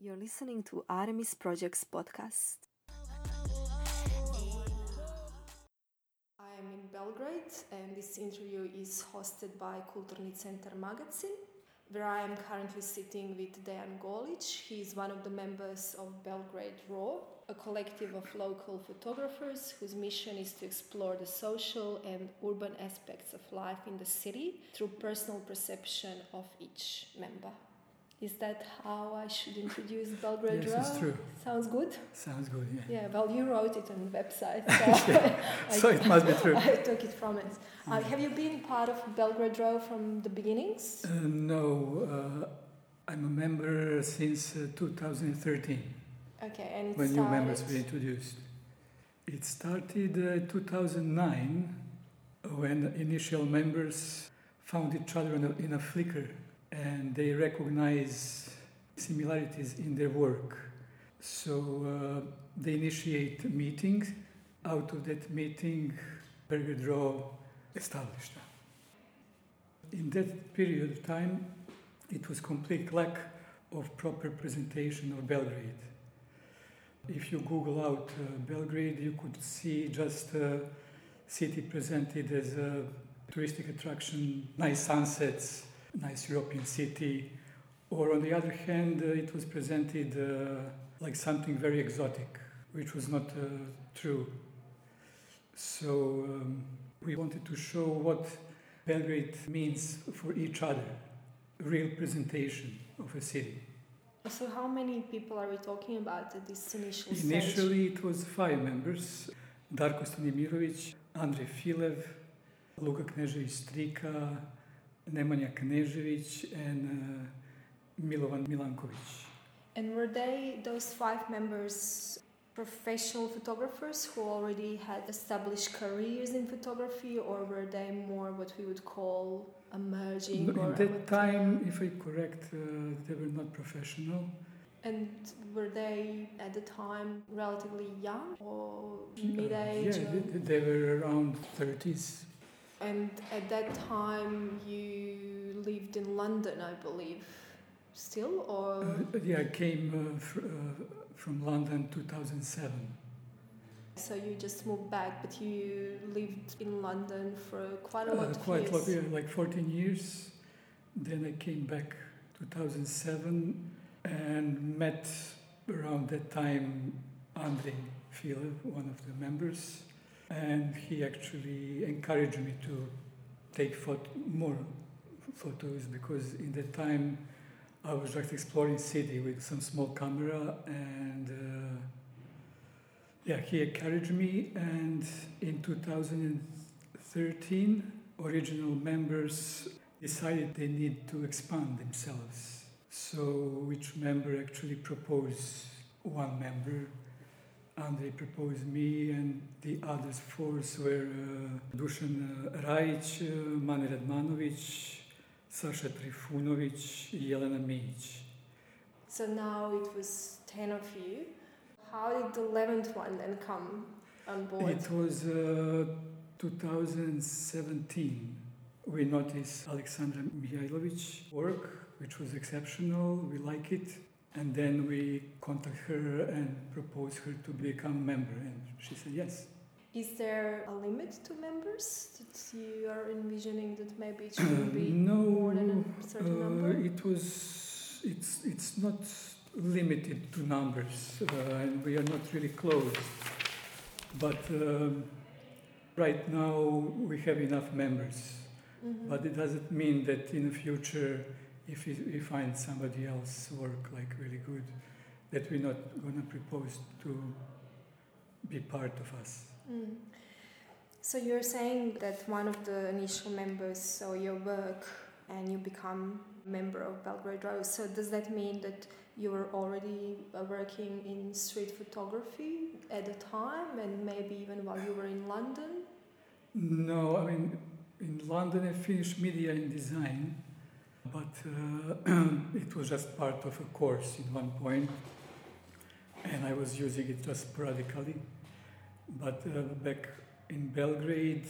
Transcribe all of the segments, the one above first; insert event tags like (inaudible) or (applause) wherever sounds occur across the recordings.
You're listening to Artemis Projects podcast. I am in Belgrade, and this interview is hosted by Kulturni Center magazine, where I am currently sitting with Dejan Golic. He is one of the members of Belgrade Raw, a collective of local photographers whose mission is to explore the social and urban aspects of life in the city through personal perception of each member. Is that how I should introduce Belgrade yes, Raw? it's true. Sounds good? Sounds good, yeah. Yeah, well, you wrote it on the website, so, (laughs) (laughs) I, so it must be true. I took it from it. Uh, have you been part of Belgrade Raw from the beginnings? Uh, no, uh, I'm a member since uh, 2013 Okay, and when new members were introduced. It started uh, 2009 when initial members found each other in a, in a Flickr and they recognize similarities in their work. So uh, they initiate meetings. Out of that meeting, Belgrade Raw established. In that period of time, it was complete lack of proper presentation of Belgrade. If you Google out uh, Belgrade, you could see just a city presented as a touristic attraction, nice sunsets, nice European city. Or on the other hand, uh, it was presented uh, like something very exotic, which was not uh, true. So um, we wanted to show what Belgrade means for each other, real presentation of a city. So, how many people are we talking about at this initial stage? Initially, it was five members Darko Stanimirovic, Andrej Filev, Luka Knežević Strika, Nemanja Knežević, and uh, Milovan Milankovic. And were they, those five members, professional photographers who already had established careers in photography, or were they more what we would call emerging? No, in that amateur? time, if I correct, uh, they were not professional. And were they at the time relatively young or Uh, mid age? yeah, they, they were around 30s. And at that time, you lived in London, I believe, still, or Uh, yeah, I came uh, fr- uh, from London 2007. so you just moved back, but you lived in London for quite a Uh, lot of quite years. lot, yeah, like 14 years. Then I came back 2007 and met around that time Andrei Filev, one of the members, and he actually encouraged me to take phot- more photos because in that time I was just exploring city with some small camera and uh, yeah, he encouraged me and in 2013 original members decided they need to expand themselves. So each member actually proposed one member. Andrei proposed me, and the others four were uh, Dusan uh, Rajic, uh, Mane Radmanovic, Sasha Trifunovic, Jelena Mijic. So now it was 10 of you. How did the 11th one then come on board? It was uh, 2017. We noticed Alexandra Mihailovic work, which was exceptional. We like it. And then we contact her and propose her to become a member. And she said yes. Is there a limit to members that you are envisioning that maybe it (clears throat) shouldn't be no, more than a certain uh, number? it was. It's it's not limited to numbers, uh, and we are not really closed. But um, right now we have enough members. Mhm. But it doesn't mean that in the future, if we, we find somebody else work like really good, that we're not going to propose to be part of us. Mm. So you're saying that one of the initial members saw your work and you become a member of Belgrade Raw. So does that mean that you were already uh, working in street photography at the time and maybe even while you were in London? No, I mean, in London I finished media and design, but uh, (clears throat) it was just part of a course in one point, and I was using it just sporadically. But uh, back in Belgrade,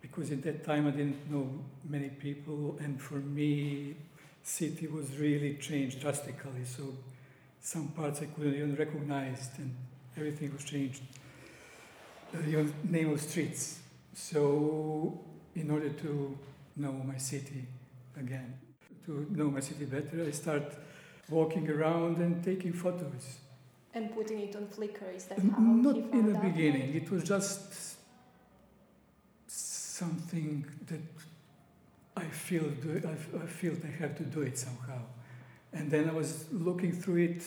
because in that time I didn't know many people, and for me, city was really changed drastically. So some parts I couldn't even recognize, and everything was changed. Uh, even name of streets. So in order to know my city again, to know my city better, I start walking around and taking photos. And putting it on Flickr, is that how Not he found in the out? beginning. It was just something that I feel I, I feel I have to do it somehow. And then I was looking through it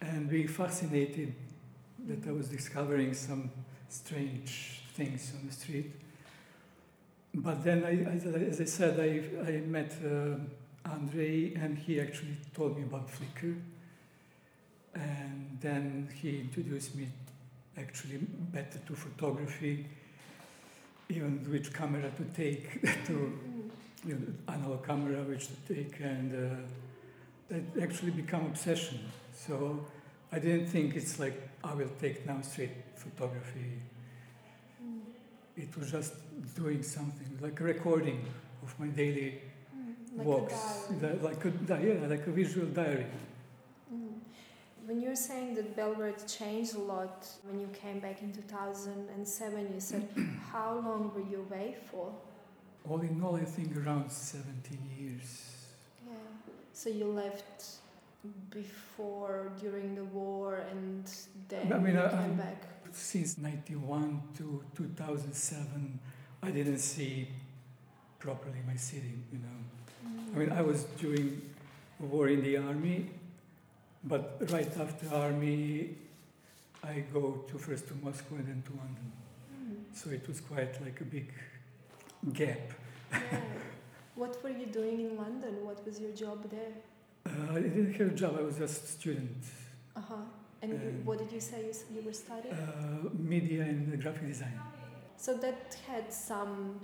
and being fascinated that I was discovering some strange things on the street. But then, I, as, I- as I said, I, I met uh, Andre and he actually told me about Flickr. And then he introduced me actually better to photography, even which camera to take, (laughs) to you know, analog camera which to take, and uh, it actually become obsession. So I didn't think it's like I will take now straight photography. Mm. It was just doing something like a recording of my daily Mm. Like walks, a diary. Like a yeah, like a visual diary. Mm. When you're saying that Belgrade changed a lot when you came back in 2007, you said, (clears throat) how long were you away for? All in all, I think around 17 years. Yeah. So you left before, during the war, and then I mean, I- came I'm- back. Since 91 to 2007, I didn't see properly my city, you know. I mean, I was during war in the army, but right after army, I go to first to Moscow and then to London. Mm. So it was quite like a big gap. Yeah. What were you doing in London? What was your job there? Uh, I didn't have a job, I was just a student. Uh huh. And Um, what did you say you, you were studying? Uh, media and graphic design. So that had some,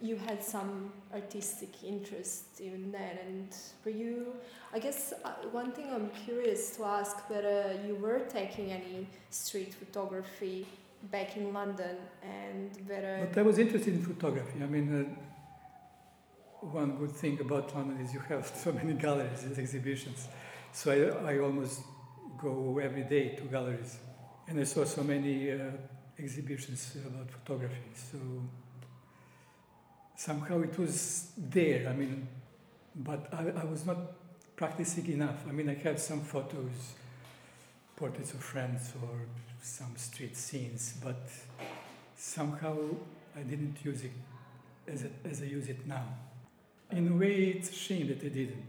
you had some artistic interest even then, and were you? I guess uh, one thing I'm curious to ask whether you were taking any street photography back in London, and whether. But I was interested in photography. I mean, uh, one good thing about London is you have so many (laughs) galleries and exhibitions. So I, I almost go every day to galleries. And I saw so many uh, exhibitions about photography. So somehow it was there. I mean, but I, I was not practicing enough. I mean, I have some photos, portraits of friends or some street scenes, but somehow I didn't use it as, it, as I use it now. In a way, it's a shame that I didn't.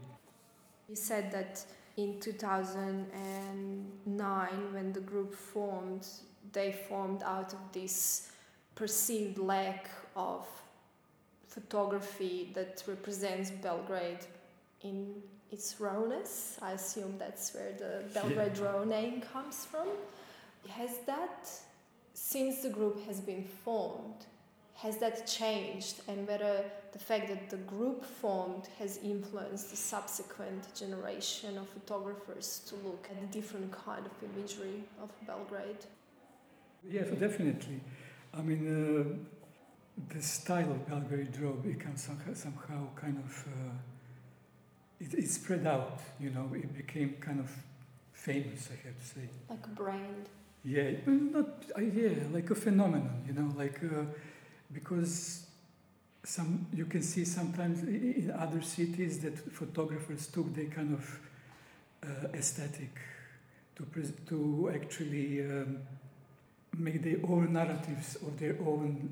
You said that in 2009, when the group formed, they formed out of this perceived lack of photography that represents Belgrade in its rawness. I assume that's where the Belgrade Raw name comes from. Has that, since the group has been formed, has that changed and whether the fact that the group formed has influenced the subsequent generation of photographers to look at a different kind of imagery of Belgrade? Yes, definitely. I mean, uh, the style of Belgrade Raw becomes somehow, somehow kind of, uh, it, it spread out, you know, it became kind of famous, I have to say. Like a brand. Yeah, well, not uh, yeah, like a phenomenon, you know, like uh, because some you can see sometimes in other cities that photographers took their kind of uh, aesthetic to pres- to actually um, make their own narratives of their own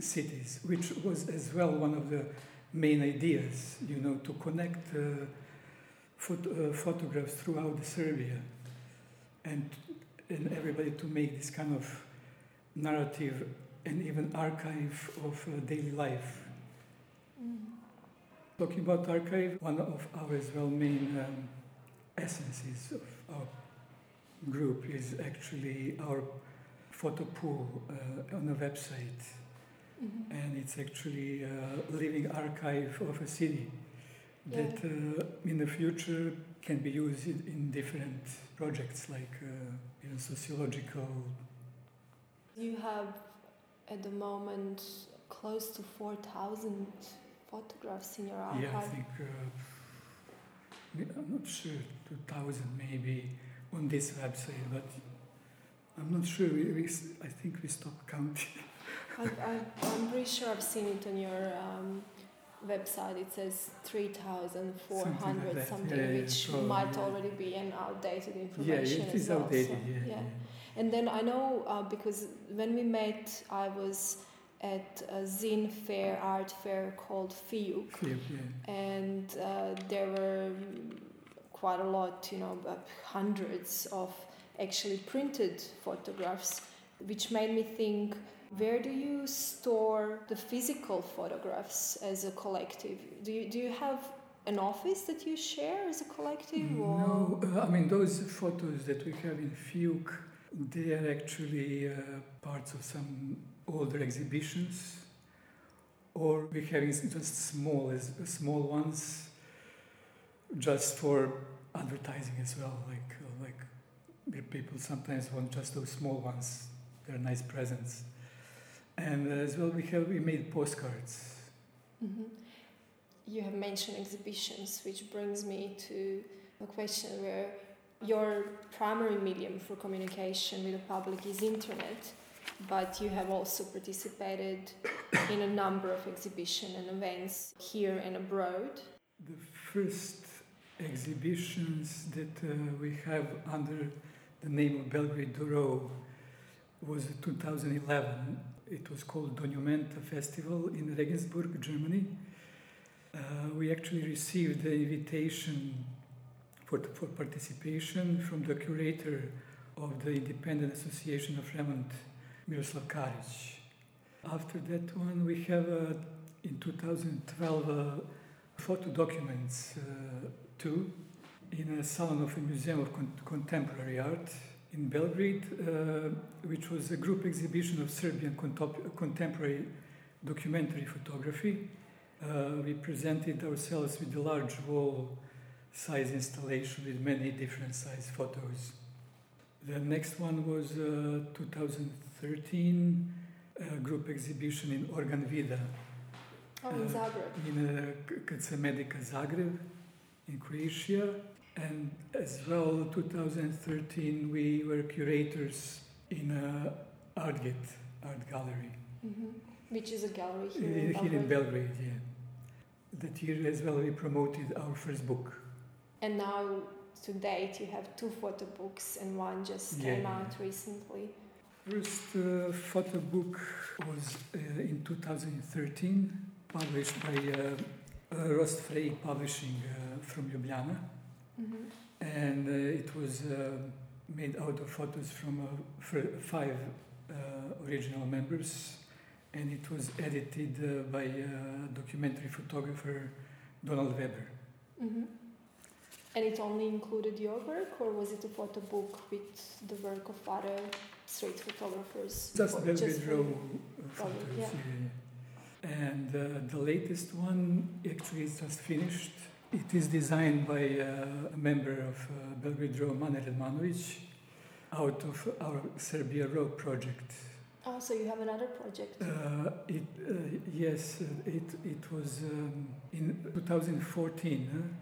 cities, which was as well one of the main ideas, you know, to connect uh, phot- uh, photographs throughout Serbia and and everybody to make this kind of narrative and even archive of uh, daily life. Talking about archive, one of our as well main um, essences of our group is actually our photo pool uh, on a website, Mhm. and it's actually a living archive of a city that uh, in the future can be used in, in different projects like uh, you know, sociological. You have at the moment close to 4,000 photographs in your archive. Yeah, I think uh, I'm not sure 2,000 maybe on this website, but I'm not sure. We, we I think we stopped counting. (laughs) I, I'm pretty sure I've seen it on your um, website. It says 3,400 something, like something yeah, which yeah, might already be an outdated information. Yeah, it is well, outdated. So, yeah, And then I know uh, because when we met, I was at a zine fair, art fair called. FIUC yeah. And uh, there were quite a lot, you know, hundreds of actually printed photographs, which made me think where do you store the physical photographs as a collective? Do you, do you have an office that you share as a collective? No, uh, I mean, those photos that we have in FIUC, they are actually uh, parts of some older exhibitions, or we have just small, small ones, just for advertising as well. Like uh, like people sometimes want just those small ones. They're nice presents, and as well we have we made postcards. Mm-hmm. You have mentioned exhibitions, which brings me to a question where your primary medium for communication with the public is internet but you have also participated in a number of exhibitions and events here and abroad. The first exhibitions that uh, we have under the name of Belgrade Duro was 2011. It was called Donumenta Festival in Regensburg, Germany. Uh, we actually received the invitation for, for participation from the curator of the Independent Association of Remont Miroslav Karic. After that one, we have uh, in 2012 uh, photo documents uh, too in a salon of a museum of Con- contemporary art in Belgrade, uh, which was a group exhibition of Serbian contemporary documentary photography. Uh, we presented ourselves with a large wall size installation with many different size photos. The next one was uh, 2013 uh, group exhibition in Organ Vida. Oh, in uh, Zagreb. In uh, KC Medika Zagreb, in Croatia. And as well, 2013, we were curators in uh, Artgate Art Gallery. Mm-hmm. Which is a gallery here, in, here Belgrade. in Belgrade, yeah. That year as well, we promoted our first book. And now to date you have two photo books and one just yeah. came out recently. First uh, photo book was uh, in 2013, published by uh, uh Rostfrei Publishing uh, from Ljubljana. Mm-hmm. And uh, it was uh, made out of photos from five original members. And it was edited by documentary photographer Donald Weber. Mm-hmm. And it only included your work, or was it a photo book with the work of other street photographers? Just the just photos, yeah. yeah. And uh, the latest one actually is just finished. It is designed by uh, a member of uh, Belgrade Raw, Mane Radmanovic, out of our Serbia Raw project. Oh, so you have another project? Uh, it, uh, yes, uh, it, it was um, in 2014.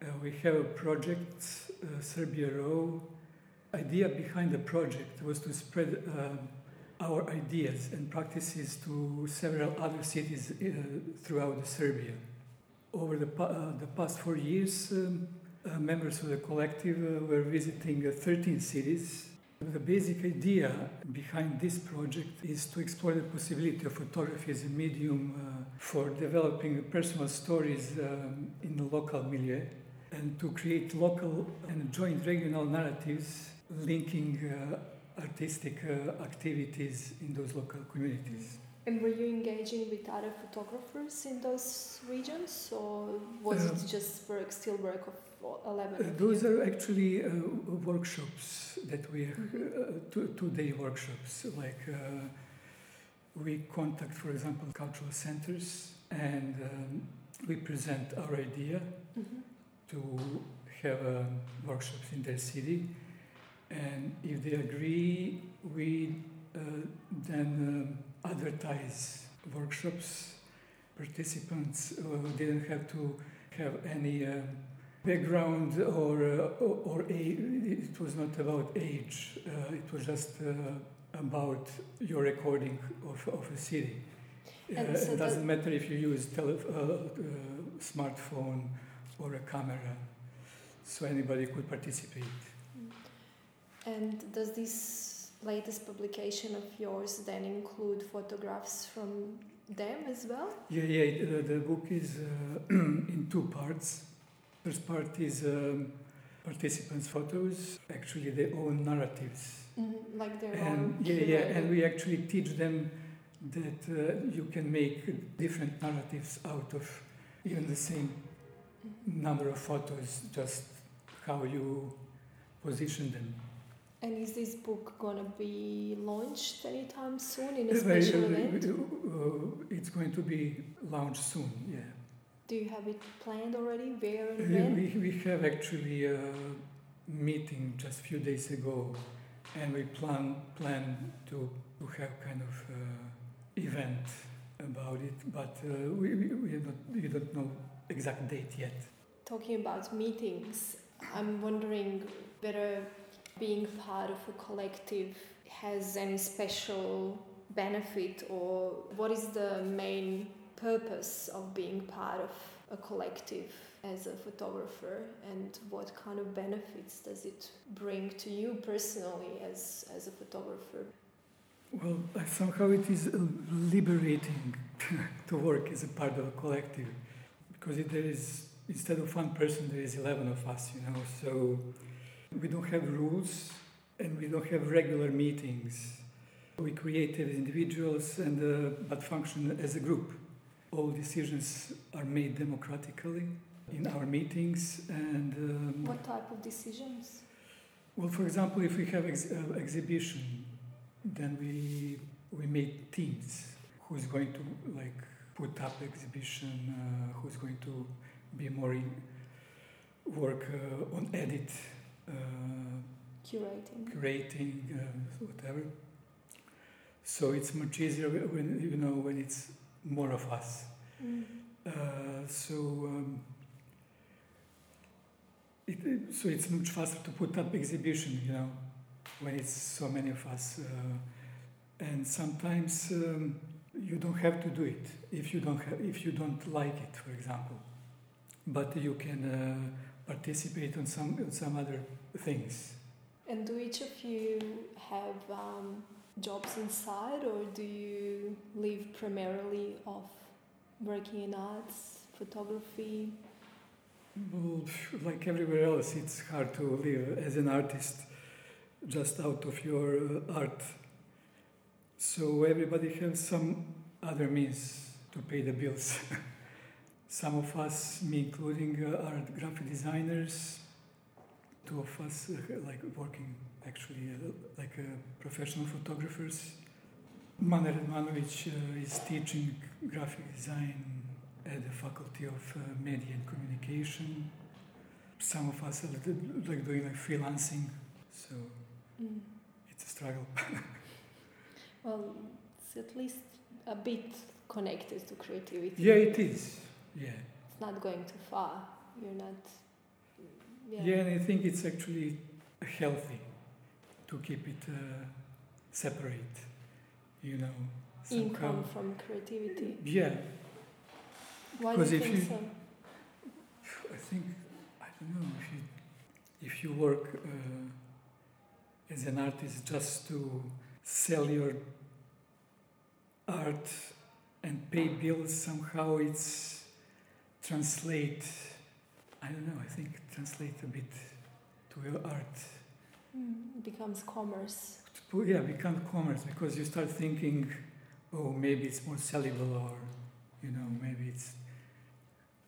Uh, we have a project, uh, Serbia Raw. Idea behind the project was to spread uh, our ideas and practices to several other cities uh, throughout Serbia. Over the, uh, the past four years, um, uh, members of the collective were visiting 13 cities. The basic idea behind this project is to explore the possibility of photography as a medium for developing personal stories um, in the local milieu and to create local and joint regional narratives linking uh, artistic uh, activities in those local communities. And were you engaging with other photographers in those regions, or was it just work, still work of eleven? Uh, those are actually uh, workshops that we mm-hmm. Uh, two, two-day workshops. Like uh, we contact, for example, cultural centers, and um, we present our idea. Mm-hmm to have uh, workshops in their city. And if they agree, we uh, then um, advertise workshops. Participants uh, didn't have to have any uh, background or, uh, or, or age. it was not about age, uh, it was just uh, about your recording of, of a city. Uh, so it doesn't matter if you use tele- uh, smartphone or a camera, so anybody could participate. And does this latest publication of yours then include photographs from them as well? Yeah, yeah. The, the book is uh, (clears throat) in two parts. First part is um, participants' photos, actually their own narratives, Mm, like their and own. yeah, yeah. And we actually teach them that uh, you can make different narratives out of even the same Mhm. number of photos, just how you position them. And is this book gonna be launched anytime soon in a special uh, event? uh, it's going to be launched soon. Yeah. Do you have it planned already? Where and Uh, when? We, we have actually a meeting just a few days ago, and we plan plan to, to have kind of uh, event about it, but uh, we, we, we, don't, we don't know exact date yet. Talking about meetings, I'm wondering whether being part of a collective has any special benefit or what is the main purpose of being part of a collective as a photographer and what kind of benefits does it bring to you personally as, as a photographer? Well, somehow it is liberating (laughs) to work as a part of a collective because there is instead of one person there is 11 of us you know so we don't have rules and we don't have regular meetings we create as individuals and uh, but function as a group all decisions are made democratically in our meetings and um, What type of decisions? well, for example, if we have ex- uh, exhibition, then we we made teams. Who's going to like put up exhibition? Uh, who's going to be more in work uh, on edit, Curating. curating, uh, whatever. So it's much easier when you know when it's more of us. Mm. Uh, so um, it- so it's much faster to put up exhibition, you know, when it's so many of us. Uh, and sometimes um, you don't have to do it if you don't have, if you don't like it, for example. But you can uh, participate on some on some other things. And do each of you have um, jobs inside, or do you live primarily off working in arts, photography? Well, like everywhere else, it's hard to live as an artist just out of your uh, art. So everybody has some other means to pay the bills. (laughs) some of us, me including, uh, are graphic designers. Two of us, uh, like working actually uh, like uh, professional photographers. Mane Radmanovic uh, is teaching graphic design at the Faculty of uh, Media and Communication. Some of us are like like doing like freelancing, so Mm. it's a struggle. (laughs) Well, it's at least a bit connected to creativity. yeah, it is. Yeah. It's not going too far. You're not. Yeah. yeah, and I think it's actually healthy to keep it uh, separate. You know, somehow. Income from creativity. Yeah, Why do you if think you- so? I think I don't know if you if you work uh, as an artist just to sell your art and pay bills somehow it's translate I don't know I think translate a bit to your art Mm, it becomes commerce. Yeah become commerce because you start thinking oh maybe it's more sellable or you know maybe it's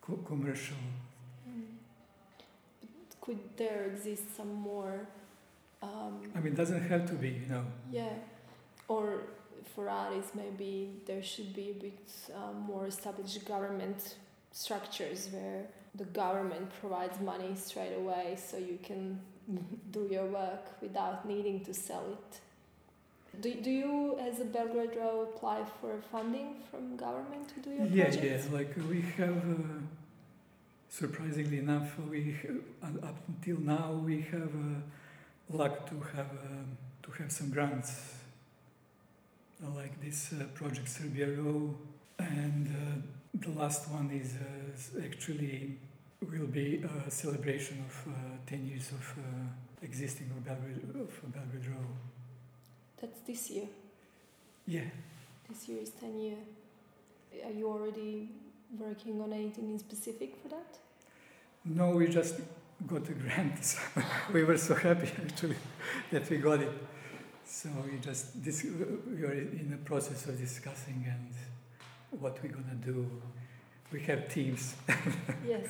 co- commercial Mm. Could there exist some more? Um, I mean, it doesn't have to be, you know. Yeah, or for artists, maybe there should be a bit um, more established government structures where the government provides money straight away so you can (laughs) do your work without needing to sell it. Do, do you, as a Belgrade Raw, apply for funding from government to do your yeah, project? Yeah, Like we have, uh, surprisingly enough, we uh, up until now we have uh, luck to have um, to have some grants, uh, like this uh, project Serbia Raw, and uh, the last one is uh, actually will be a celebration of 10 years of existing of Belgrade, of Belgrade Raw. That's this year. Yeah. This year is 10 year. Are you already working on anything in specific for that? No, we just got a grant. (laughs) So we were so happy actually that we got it. So we just this we are in the process of discussing and what we're gonna do. We have teams. (laughs) yes.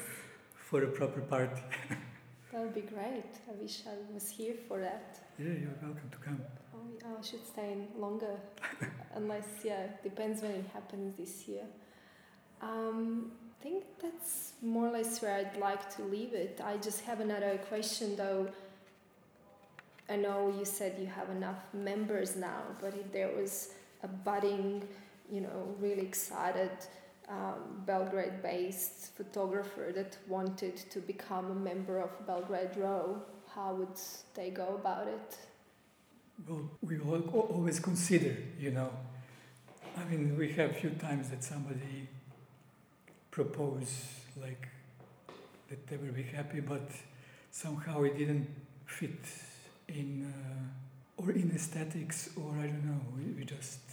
For a proper party. (laughs) that would be great. I wish I was here for that. Yeah, you're welcome to come. Oh, I should stay in longer, (laughs) unless yeah, depends when it happens this year. Um, I think that's more or less where I'd like to leave it. I just have another question though. I know you said you have enough members now, but if there was a budding, you know, really excited um, Belgrade based photographer that wanted to become a member of Belgrade Raw, how would they go about it? Well, we always consider, you know. I mean, we have a few times that somebody proposed like that they will be happy, but somehow it didn't fit in uh, or in aesthetics or I don't know. We, we just.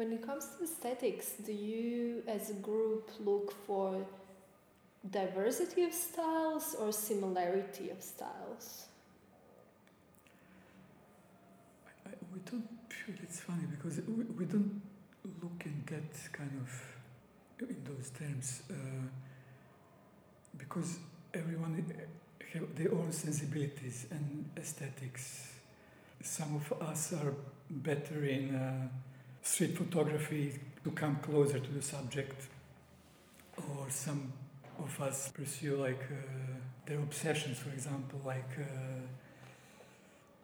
When it comes to aesthetics, do you, as a group, look for diversity of styles or similarity of styles? I, we don't. It's funny because we, we don't look in that kind of in those terms uh, because everyone have their own sensibilities and aesthetics. Some of us are better in uh, street photography to come closer to the subject, or some of us pursue like uh, their obsessions, for example, like uh,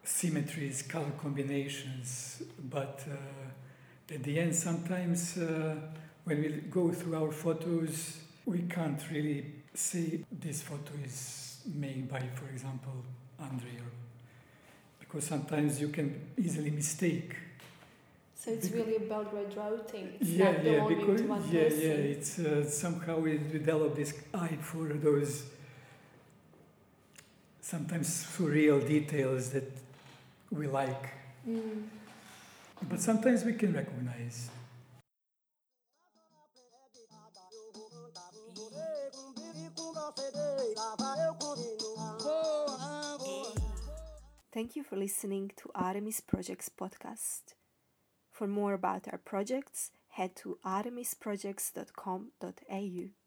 symmetries, color combinations. But uh, at the end, sometimes uh, when we go through our photos, we can't really say this photo is made by, for example, Andrea, because sometimes you can easily mistake. So it's because really a Belgrade routing. It's yeah, not yeah, belonging because to one yeah, person. yeah, it's uh, somehow we develop this eye for those sometimes surreal details that we like. Mm. But sometimes we can recognize. Thank you for listening to Artemis Projects podcast. For more about our projects, head to artemisprojects.com.au.